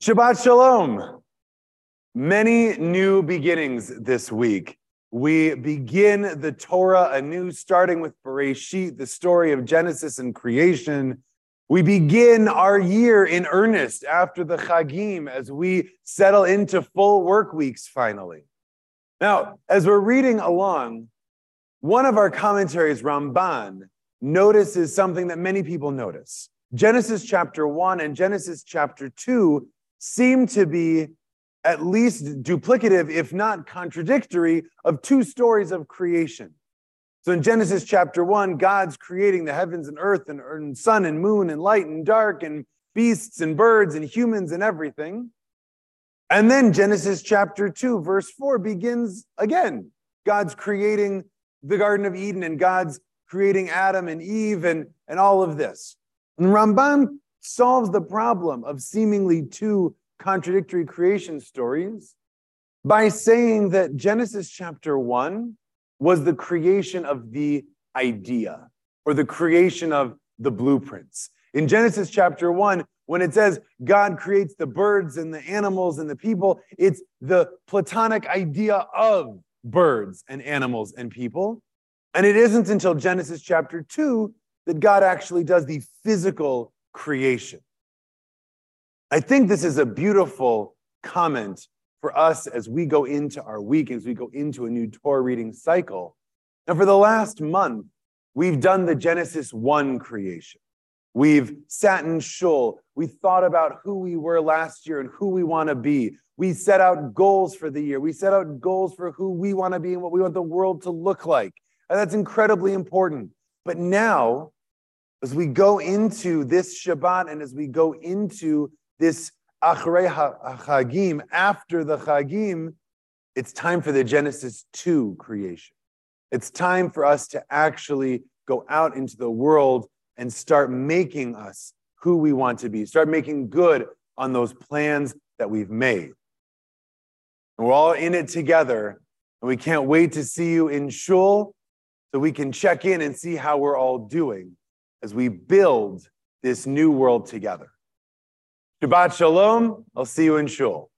Shabbat Shalom. Many new beginnings this week. We begin the Torah anew, starting with Bereshit, the story of Genesis and creation. We begin our year in earnest after the Chagim as we settle into full work weeks finally. Now, as we're reading along, one of our commentaries, Ramban, notices something that many people notice. Genesis chapter 1 and Genesis chapter 2 seem to be at least duplicative, if not contradictory, of two stories of creation. So in Genesis chapter 1, God's creating the heavens and earth and, and sun and moon and light and dark and beasts and birds and humans and everything. And then Genesis chapter 2, verse 4 begins again. God's creating the Garden of Eden and God's creating Adam and Eve and, and all of this. And Ramban solves the problem of seemingly two contradictory creation stories by saying that Genesis chapter 1 was the creation of the idea or the creation of the blueprints. In Genesis chapter 1, when it says God creates the birds and the animals and the people, it's the Platonic idea of birds and animals and people. And it isn't until Genesis chapter 2 that God actually does the physical creation. I think this is a beautiful comment for us as we go into our week, as we go into a new Torah reading cycle. Now, for the last month, we've done the Genesis 1 creation. We've sat in shul. We thought about who we were last year and who we want to be. We set out goals for the year. We set out goals for who we want to be and what we want the world to look like. And that's incredibly important. But now, as we go into this Shabbat and as we go into this Achrei Chagim, after the Chagim, it's time for the Genesis 2 creation. It's time for us to actually go out into the world and start making us who we want to be, start making good on those plans that we've made. And we're all in it together, and we can't wait to see you in Shul so we can check in and see how we're all doing as we build this new world together. Shabbat Shalom. I'll see you in Shul.